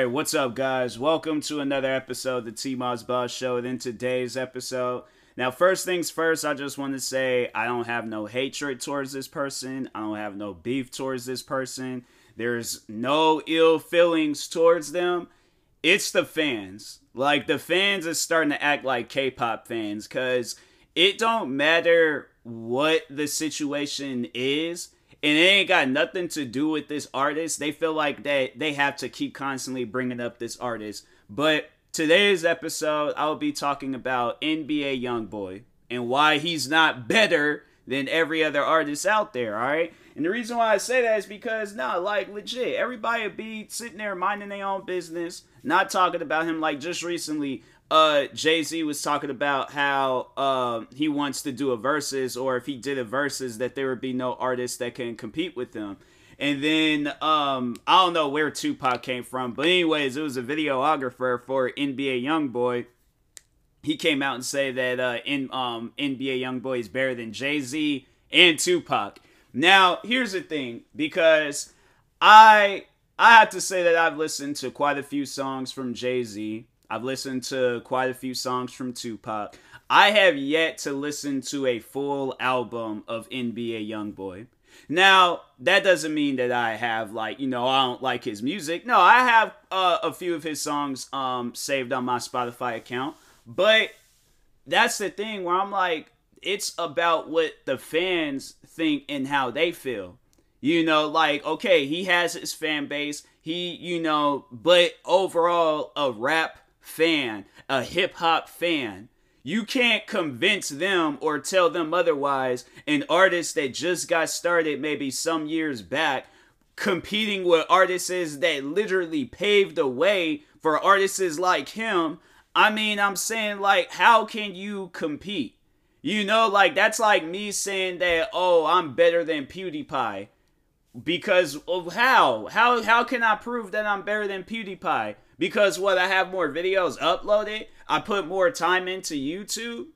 right, what's up, guys? Welcome to another episode of the T Moz Boss Show. And in today's episode, now, first things first, I just want to say I don't have no hatred towards this person. I don't have no beef towards this person. There's no ill feelings towards them. It's the fans. Like, the fans are starting to act like K pop fans because it don't matter what the situation is and it ain't got nothing to do with this artist. They feel like that they have to keep constantly bringing up this artist. But today's episode, I'll be talking about NBA YoungBoy and why he's not better than every other artist out there. All right. And the reason why I say that is because, nah, like legit, everybody be sitting there minding their own business, not talking about him. Like just recently, uh Jay Z was talking about how uh, he wants to do a verses, or if he did a verses, that there would be no artist that can compete with him. And then um, I don't know where Tupac came from, but anyways, it was a videographer for NBA YoungBoy. He came out and say that uh, in um, NBA YoungBoy is better than Jay Z and Tupac. Now here's the thing, because I I have to say that I've listened to quite a few songs from Jay Z. I've listened to quite a few songs from Tupac. I have yet to listen to a full album of NBA YoungBoy. Now, that doesn't mean that I have like, you know, I don't like his music. No, I have uh, a few of his songs um saved on my Spotify account, but that's the thing where I'm like it's about what the fans think and how they feel. You know, like okay, he has his fan base. He, you know, but overall a rap fan, a hip hop fan. You can't convince them or tell them otherwise. An artist that just got started maybe some years back, competing with artists that literally paved the way for artists like him. I mean, I'm saying, like, how can you compete? You know, like, that's like me saying that, oh, I'm better than PewDiePie. Because of how? How how can I prove that I'm better than PewDiePie? Because what I have more videos uploaded, I put more time into YouTube.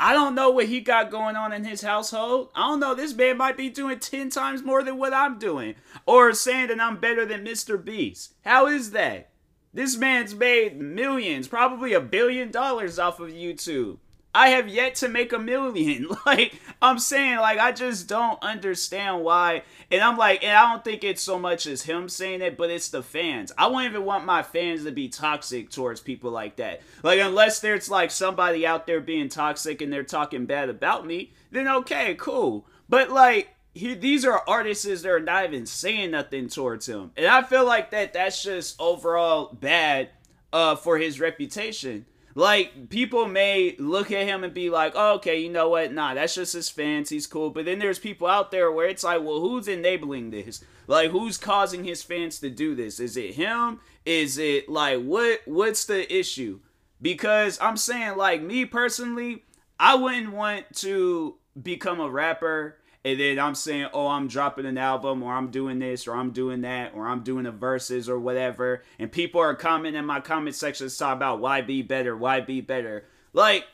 I don't know what he got going on in his household. I don't know. This man might be doing 10 times more than what I'm doing. Or saying that I'm better than Mr. Beast. How is that? This man's made millions, probably a billion dollars off of YouTube. I have yet to make a million. Like, I'm saying, like, I just don't understand why. And I'm like, and I don't think it's so much as him saying it, but it's the fans. I won't even want my fans to be toxic towards people like that. Like, unless there's like somebody out there being toxic and they're talking bad about me, then okay, cool. But like, he, these are artists that are not even saying nothing towards him. And I feel like that that's just overall bad uh, for his reputation. Like people may look at him and be like, oh, "Okay, you know what? Nah, that's just his fans. He's cool." But then there's people out there where it's like, "Well, who's enabling this? Like, who's causing his fans to do this? Is it him? Is it like what? What's the issue?" Because I'm saying, like me personally, I wouldn't want to become a rapper and then I'm saying, oh, I'm dropping an album, or I'm doing this, or I'm doing that, or I'm doing a verses, or whatever, and people are commenting in my comment section talking about YB better, YB better. Like,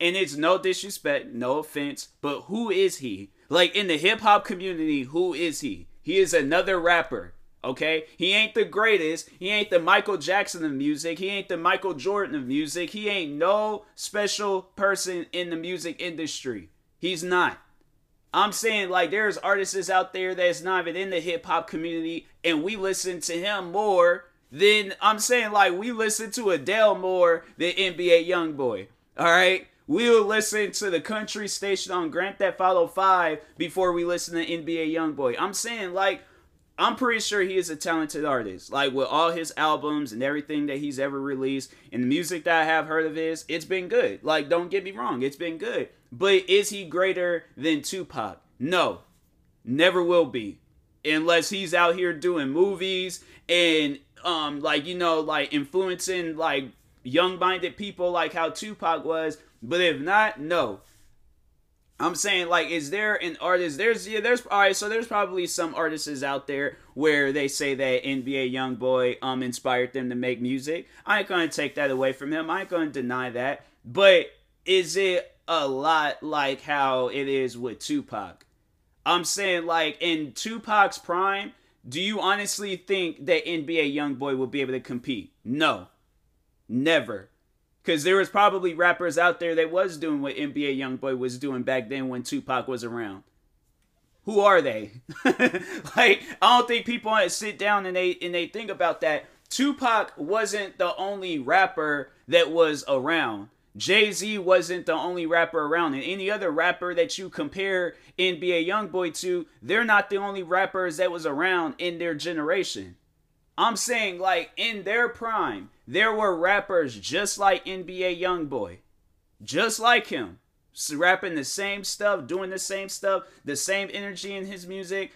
and it's no disrespect, no offense, but who is he? Like in the hip hop community, who is he? He is another rapper. Okay? He ain't the greatest. He ain't the Michael Jackson of music. He ain't the Michael Jordan of music. He ain't no special person in the music industry. He's not. I'm saying like there's artists out there that's not even in the hip hop community, and we listen to him more than I'm saying like we listen to Adele more than NBA YoungBoy. All right, we'll listen to the country station on Grant That Follow 5 before we listen to NBA YoungBoy. I'm saying like I'm pretty sure he is a talented artist. Like with all his albums and everything that he's ever released and the music that I have heard of his, it's been good. Like don't get me wrong, it's been good. But is he greater than Tupac? No, never will be. Unless he's out here doing movies and um like you know like influencing like young-minded people like how Tupac was. But if not, no. I'm saying like is there an artist there's yeah there's all right so there's probably some artists out there where they say that NBA YoungBoy um inspired them to make music. I ain't gonna take that away from him. I ain't gonna deny that. But is it a lot like how it is with Tupac. I'm saying like in Tupac's prime, Do you honestly think that NBA YoungBoy will be able to compete? No. Never. Cause there was probably rappers out there that was doing what NBA YoungBoy was doing back then when Tupac was around. Who are they? like I don't think people sit down and they and they think about that. Tupac wasn't the only rapper that was around. Jay Z wasn't the only rapper around, and any other rapper that you compare NBA YoungBoy to, they're not the only rappers that was around in their generation. I'm saying, like, in their prime, there were rappers just like NBA Youngboy, just like him, rapping the same stuff, doing the same stuff, the same energy in his music.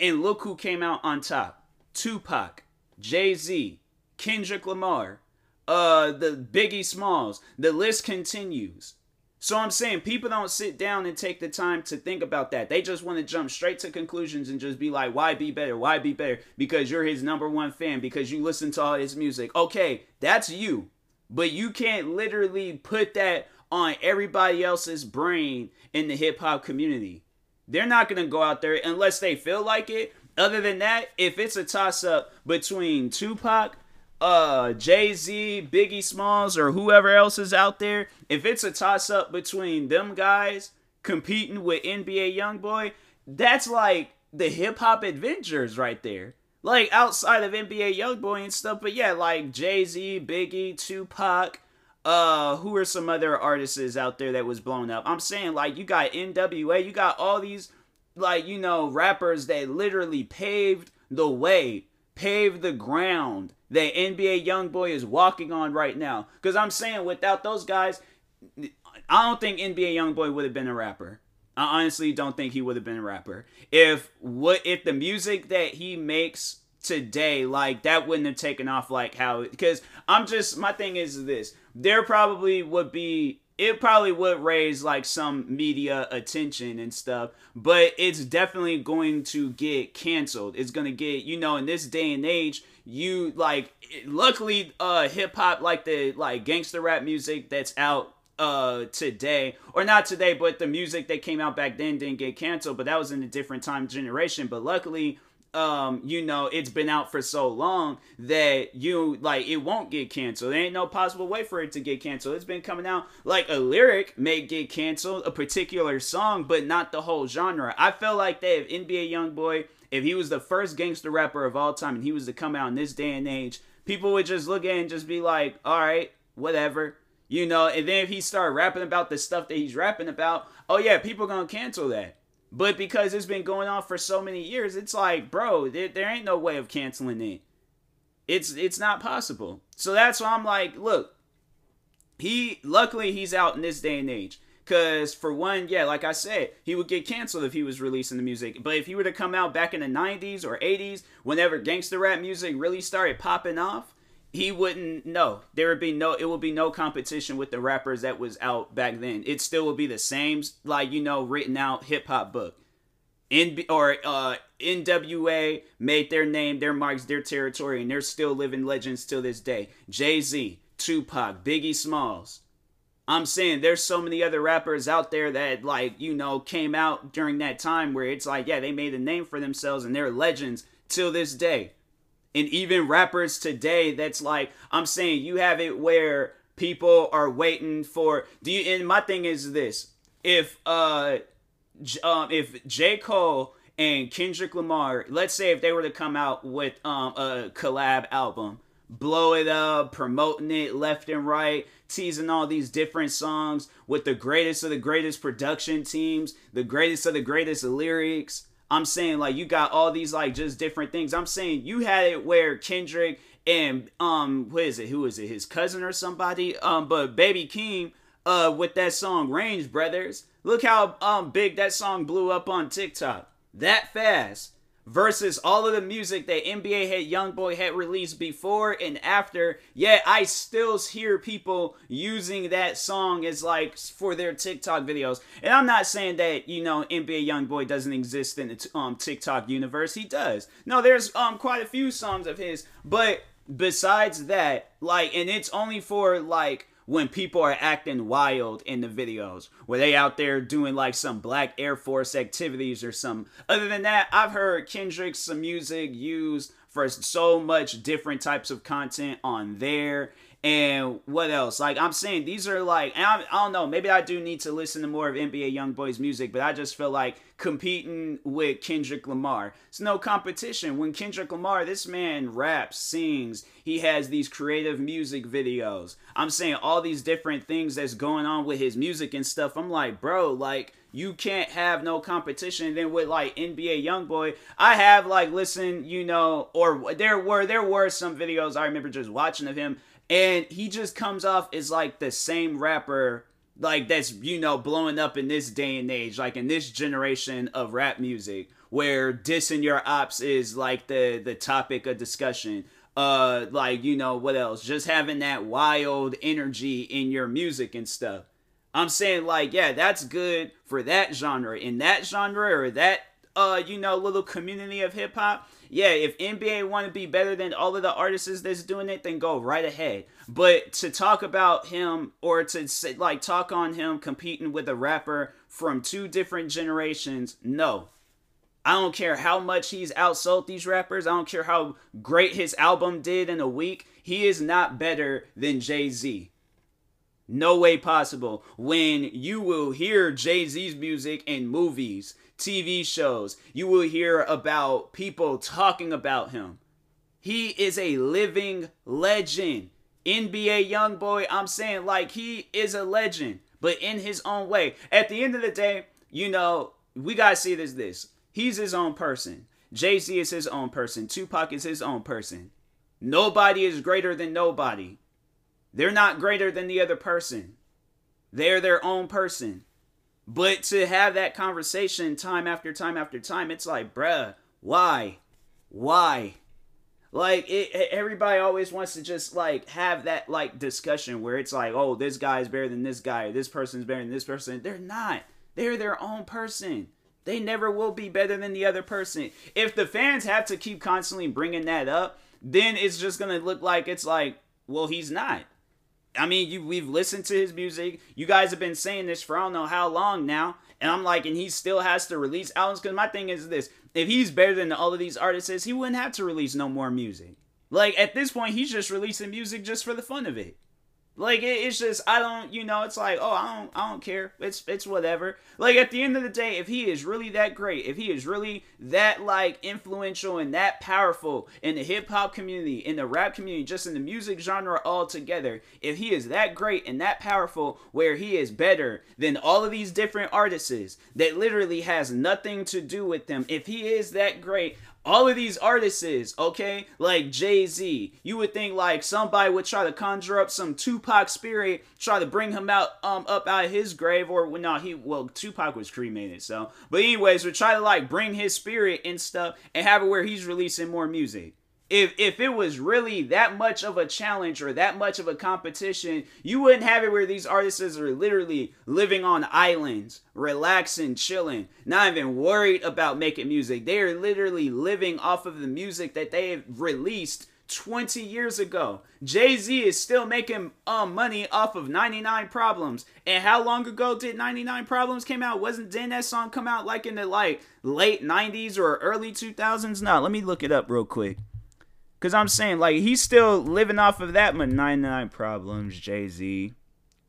And look who came out on top Tupac, Jay Z, Kendrick Lamar, uh, the Biggie Smalls. The list continues. So I'm saying people don't sit down and take the time to think about that. They just want to jump straight to conclusions and just be like, YB better? YB better? Because you're his number one fan, because you listen to all his music. Okay, that's you. But you can't literally put that on everybody else's brain in the hip hop community. They're not going to go out there unless they feel like it. Other than that, if it's a toss up between Tupac, uh Jay Z, Biggie Smalls, or whoever else is out there, if it's a toss up between them guys competing with NBA YoungBoy, that's like the hip hop adventures right there. Like outside of NBA YoungBoy and stuff, but yeah, like Jay Z, Biggie, Tupac, uh, who are some other artists out there that was blown up? I'm saying like you got NWA, you got all these like you know rappers that literally paved the way, paved the ground that NBA YoungBoy is walking on right now. Because I'm saying without those guys, I don't think NBA YoungBoy would have been a rapper. I honestly don't think he would have been a rapper. If what if the music that he makes today, like that wouldn't have taken off like how because I'm just my thing is this. There probably would be it probably would raise like some media attention and stuff, but it's definitely going to get canceled. It's going to get, you know, in this day and age, you like luckily uh hip hop like the like gangster rap music that's out uh today or not today but the music that came out back then didn't get canceled but that was in a different time generation. But luckily um you know it's been out for so long that you like it won't get canceled. There ain't no possible way for it to get canceled. It's been coming out like a lyric may get canceled a particular song but not the whole genre. I feel like that if nba YoungBoy if he was the first gangster rapper of all time and he was to come out in this day and age, people would just look at and just be like, all right, whatever. You know, and then if he started rapping about the stuff that he's rapping about, oh yeah, people gonna cancel that. But because it's been going on for so many years, it's like, bro, there, there ain't no way of canceling it. It's it's not possible. So that's why I'm like, look, he luckily he's out in this day and age. Because, for one, yeah, like I said, he would get canceled if he was releasing the music. But if he were to come out back in the 90s or 80s, whenever gangster rap music really started popping off, he wouldn't know. There would be no, it would be no competition with the rappers that was out back then. It still would be the same, like, you know, written out hip hop book. In, or uh, NWA made their name, their marks, their territory, and they're still living legends till this day. Jay Z, Tupac, Biggie Smalls, I'm saying there's so many other rappers out there that like, you know, came out during that time where it's like, yeah, they made a name for themselves and they're legends till this day. And even rappers today that's like, I'm saying you have it where people are waiting for do you and my thing is this. If uh um if J. Cole and Kendrick Lamar, let's say if they were to come out with um a collab album, blow it up, promoting it left and right, teasing all these different songs with the greatest of the greatest production teams, the greatest of the greatest lyrics. I'm saying like you got all these like just different things. I'm saying you had it where Kendrick and um what is it? Who is it? His cousin or somebody? Um but Baby Keem uh with that song Range Brothers. Look how um big that song blew up on TikTok. That fast versus all of the music that NBA had YoungBoy had released before and after. Yet I still hear people using that song as like for their TikTok videos. And I'm not saying that you know NBA YoungBoy doesn't exist in the um TikTok universe. He does. No, there's um quite a few songs of his, but besides that, like, and it's only for like when people are acting wild in the videos where they out there doing like some black air force activities or some other than that i've heard kendrick's music used for so much different types of content on there and what else? Like I'm saying, these are like, I, don't know. Maybe I do need to listen to more of NBA YoungBoy's music, but I just feel like competing with Kendrick Lamar. It's no competition. When Kendrick Lamar, this man raps, sings, he has these creative music videos. I'm saying all these different things that's going on with his music and stuff. I'm like, bro, like you can't have no competition. And then with like NBA YoungBoy, I have like listened, you know, or there were there were some videos I remember just watching of him and he just comes off as like the same rapper like that's you know blowing up in this day and age like in this generation of rap music where dissing your ops is like the the topic of discussion. Uh like you know what else? Just having that wild energy in your music and stuff. I'm saying like yeah that's good for that genre. In that genre or that uh you know little community of hip hop yeah, if NBA want to be better than all of the artists that's doing it, then go right ahead. But to talk about him or to say, like talk on him competing with a rapper from two different generations, no. I don't care how much he's outsold these rappers. I don't care how great his album did in a week. He is not better than Jay Z. No way possible. When you will hear Jay Z's music in movies, TV shows, you will hear about people talking about him. He is a living legend. NBA young boy, I'm saying like he is a legend, but in his own way. At the end of the day, you know, we gotta see this this. He's his own person. Jay-Z is his own person. Tupac is his own person. Nobody is greater than nobody. They're not greater than the other person. They're their own person. But to have that conversation time after time after time, it's like, bruh, why? Why? Like it, everybody always wants to just like have that like discussion where it's like, oh, this guy is better than this guy, this person's better than this person. They're not. They're their own person. They never will be better than the other person. If the fans have to keep constantly bringing that up, then it's just gonna look like it's like, well, he's not. I mean, you we've listened to his music. You guys have been saying this for I don't know how long now. And I'm like, and he still has to release albums. Because my thing is this if he's better than all of these artists, he wouldn't have to release no more music. Like, at this point, he's just releasing music just for the fun of it. Like it, it's just I don't you know it's like oh I don't I don't care. It's it's whatever. Like at the end of the day if he is really that great if he is really that like influential and that powerful in the hip hop community in the rap community just in the music genre altogether if he is that great and that powerful where he is better than all of these different artists that literally has nothing to do with them if he is that great all of these artists, is, okay, like Jay Z, you would think like somebody would try to conjure up some Tupac spirit, try to bring him out, um, up out of his grave, or well, no, he well, Tupac was cremated, so, but anyways, would try to like bring his spirit and stuff and have it where he's releasing more music if if it was really that much of a challenge or that much of a competition, you wouldn't have it where these artists are literally living on islands, relaxing, chilling, not even worried about making music. They are literally living off of the music that they have released 20 years ago. Jay-Z is still making um money off of 99 Problems. And how long ago did 99 Problems came out? Wasn't didn't that song come out like in the like late 90s or early 2000s? No, let me look it up real quick. Cause I'm saying like he's still living off of that 99 Problems, Jay Z.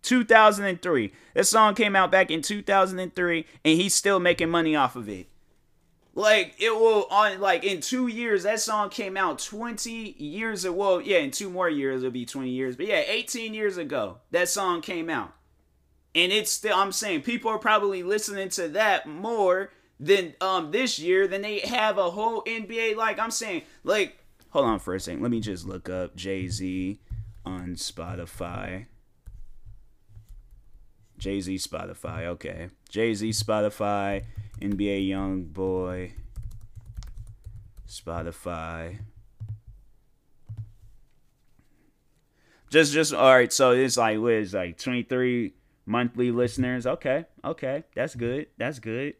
2003. That song came out back in 2003, and he's still making money off of it. Like it will on like in two years that song came out 20 years ago. Yeah, in two more years it'll be 20 years. But yeah, 18 years ago that song came out. And it's still I'm saying people are probably listening to that more than um this year than they have a whole NBA like I'm saying like Hold on for a second. Let me just look up Jay Z on Spotify. Jay Z Spotify. Okay. Jay Z Spotify. NBA Young Boy. Spotify. Just, just all right. So it's like what is like twenty three monthly listeners. Okay, okay, that's good. That's good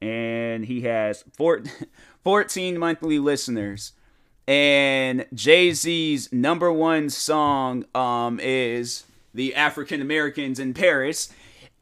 and he has four, 14 monthly listeners. and Jay Z's number one song um, is the African Americans in Paris.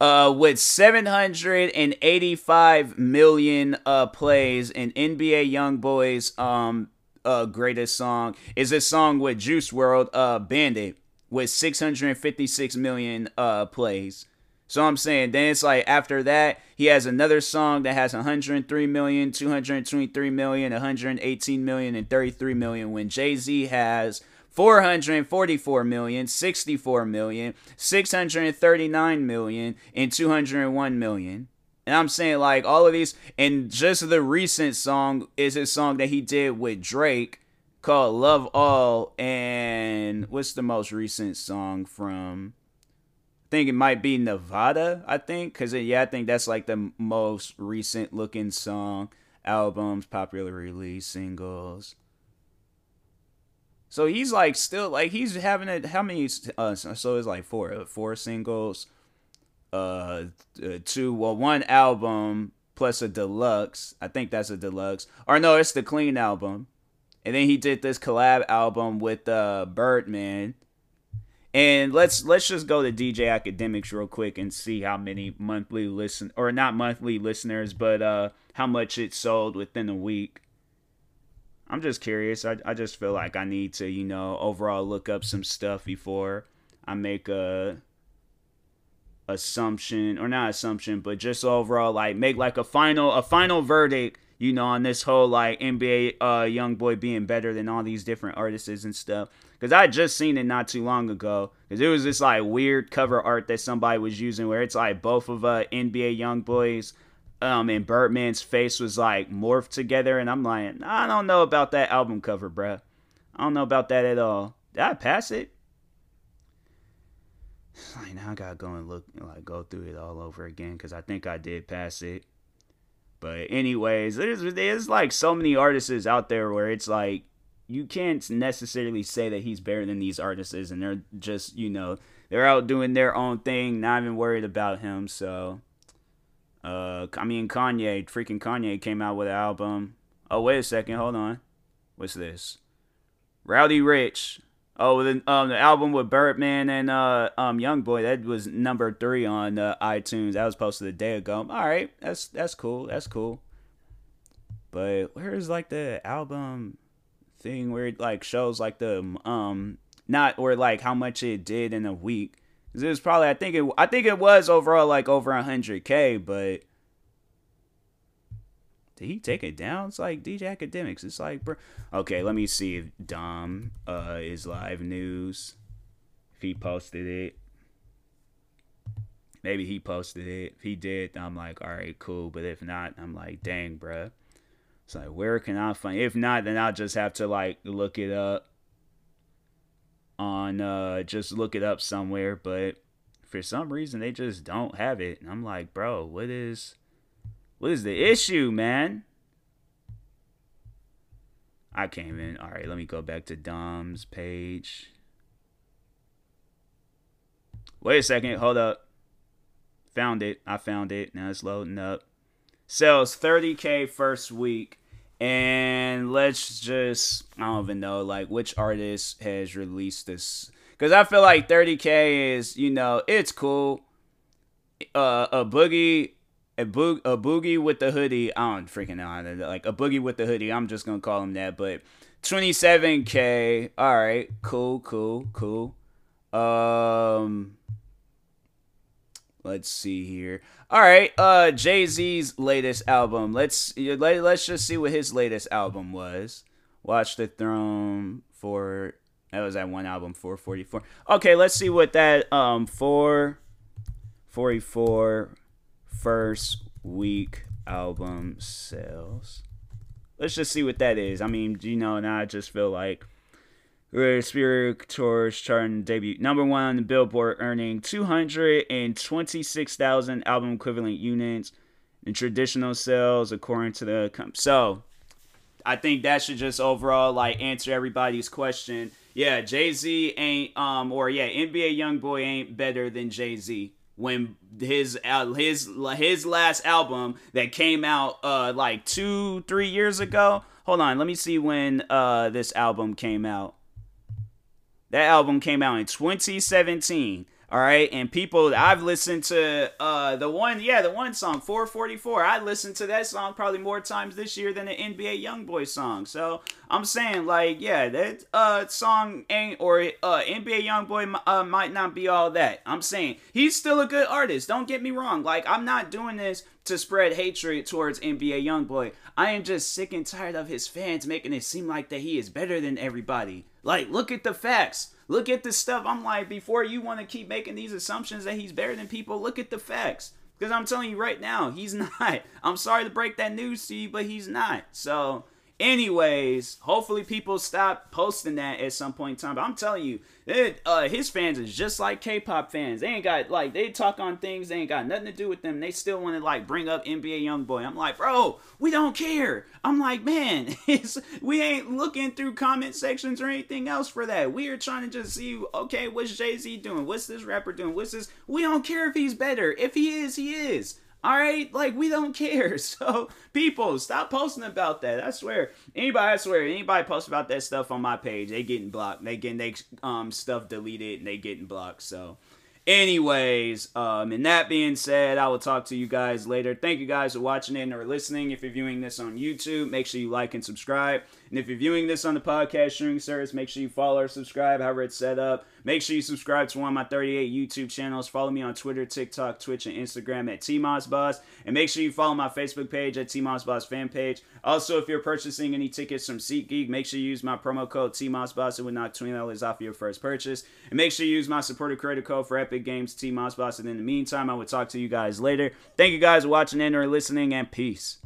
Uh, with 785 million uh, plays in NBA YoungBoy's um, uh, greatest song is a song with Juice WRLD uh, Bandit, with 656 million uh, plays. So I'm saying then it's like after that he has another song that has 103 million, 223 million, 118 million, and 33 million. When Jay Z has 444 million, 64 million, 639 million, and 201 million. And I'm saying like all of these, and just the recent song is a song that he did with Drake called Love All. And what's the most recent song from? Think it might be Nevada, I think. Because, yeah, I think that's like the most recent looking song, albums, popular release, singles. So he's like still like he's having it. How many? Uh, so it's like four, uh, four singles, uh, uh, two, well, one album plus a deluxe. I think that's a deluxe. Or no, it's the clean album. And then he did this collab album with uh Birdman and let's let's just go to DJ Akademiks real quick and see how many monthly listen or not monthly listeners, but uh how much it sold within a week. I'm just curious. I I just feel like I need to, you know, overall look up some stuff before I make a assumption or not assumption, but just overall like make like a final a final verdict you know, on this whole like NBA uh young boy being better than all these different artists and stuff. Cause I just seen it not too long ago. Cause it was this like weird cover art that somebody was using where it's like both of uh NBA young boys um and Birdman's face was like morphed together and I'm like, I don't know about that album cover, bruh. I don't know about that at all. Did I pass it? Like now I gotta go and look like go through it all over again because I think I did pass it. But anyways, there's there's like so many artists out there where it's like you can't necessarily say that he's better than these artists and they're just, you know, they're out doing their own thing, not even worried about him. So uh I mean Kanye, freaking Kanye came out with an album. Oh wait a second, hold on. What's this? Roddy Ricch Oh, the um the album with Birdman and uh um Young Boy that was number three on uh, iTunes. That was posted a day ago. All right, that's that's cool. That's cool. But where's like the album thing where it like shows like the um not or like how much it did in a week? It was probably I think it I think it was overall like over hundred k, but did he take it down? It's like DJ Akademiks. It's like, bro. Okay, let me see if Dom uh, is live news. If he posted it. Maybe he posted it. If he did, I'm like, all right, cool. But if not, I'm like, dang, bro. It's like, where can I find? If not, then I'll just have to like look it up on uh just look it up somewhere. But for some reason, they just don't have it. And I'm like, bro, what is what is the issue, man? I came in. All right, let me go back to Dom's page. Wait a second. Hold up. Found it. I found it. Now it's loading up. Sells 30K first week. And let's just, I don't even know, like, which artist has released this. Because I feel like 30K is, you know, it's cool. Uh, a boogie a, a boogie with the hoodie. I don't freaking know how to like a boogie with the hoodie. I'm just gonna call him that. But 27k. All right, cool, cool, cool. Um, let's see here. All right, uh, Jay Z's latest album. Let's let, let's just see what his latest album was. Watch the Throne for that was that one album 444. Okay, let's see what that um 444 first week album sales. Let's just see what that is. I mean, you know, now I just feel like Spirit Tours charting debut number one on the Billboard, earning 226,000 album equivalent units in traditional sales, according to the comp. so. I think that should just overall like answer everybody's question. Yeah, Jay Z ain't um or yeah NBA YoungBoy ain't better than Jay Z when his uh, his his last album that came out uh like two three years ago hold on, let me see when uh this album came out. That album came out in 2017. All right, and people, I've listened to uh the one, yeah, the one song 444. I listened to that song probably more times this year than the NBA YoungBoy song. So I'm saying, like, yeah, that uh song ain't or uh NBA YoungBoy uh, might not be all that. I'm saying he's still a good artist. Don't get me wrong. Like, I'm not doing this to spread hatred towards NBA YoungBoy. I am just sick and tired of his fans making it seem like that he is better than everybody. Like, look at the facts. Look at this stuff. I'm like, before you want to keep making these assumptions that he's better than people, look at the facts. Because I'm telling you right now, he's not. I'm sorry to break that news to you, but he's not. So Anyways, hopefully people stop posting that at some point in time. But I'm telling you, it, uh, his fans is just like K-pop fans. They ain't got like they talk on things they ain't got nothing to do with them. They still want to like bring up NBA YoungBoy. I'm like, bro, we don't care. I'm like, man, we ain't looking through comment sections or anything else for that. We are trying to just see, okay, what's Jay Z doing? What's this rapper doing? What's this? We don't care if he's better. If he is, he is. All right, like we don't care. So people, stop posting about that. I swear, anybody, I swear, anybody post about that stuff on my page, they getting blocked. They getting they um stuff deleted and they getting blocked. So, anyways, um, and that being said, I will talk to you guys later. Thank you guys for watching it or listening. If you're viewing this on YouTube, make sure you like and subscribe. And if you're viewing this on the podcast streaming service, make sure you follow or subscribe, however it's set up. Make sure you subscribe to one of my 38 YouTube channels. Follow me on Twitter, TikTok, Twitch, and Instagram at TMosBoss. And make sure you follow my Facebook page at TMosBoss fan page. Also, if you're purchasing any tickets from SeatGeek, make sure you use my promo code TMosBoss. It would knock $20 off your first purchase. And make sure you use my supporter credit code for Epic Games, Team TMosBoss. And in the meantime, I will talk to you guys later. Thank you guys for watching and or listening, and peace.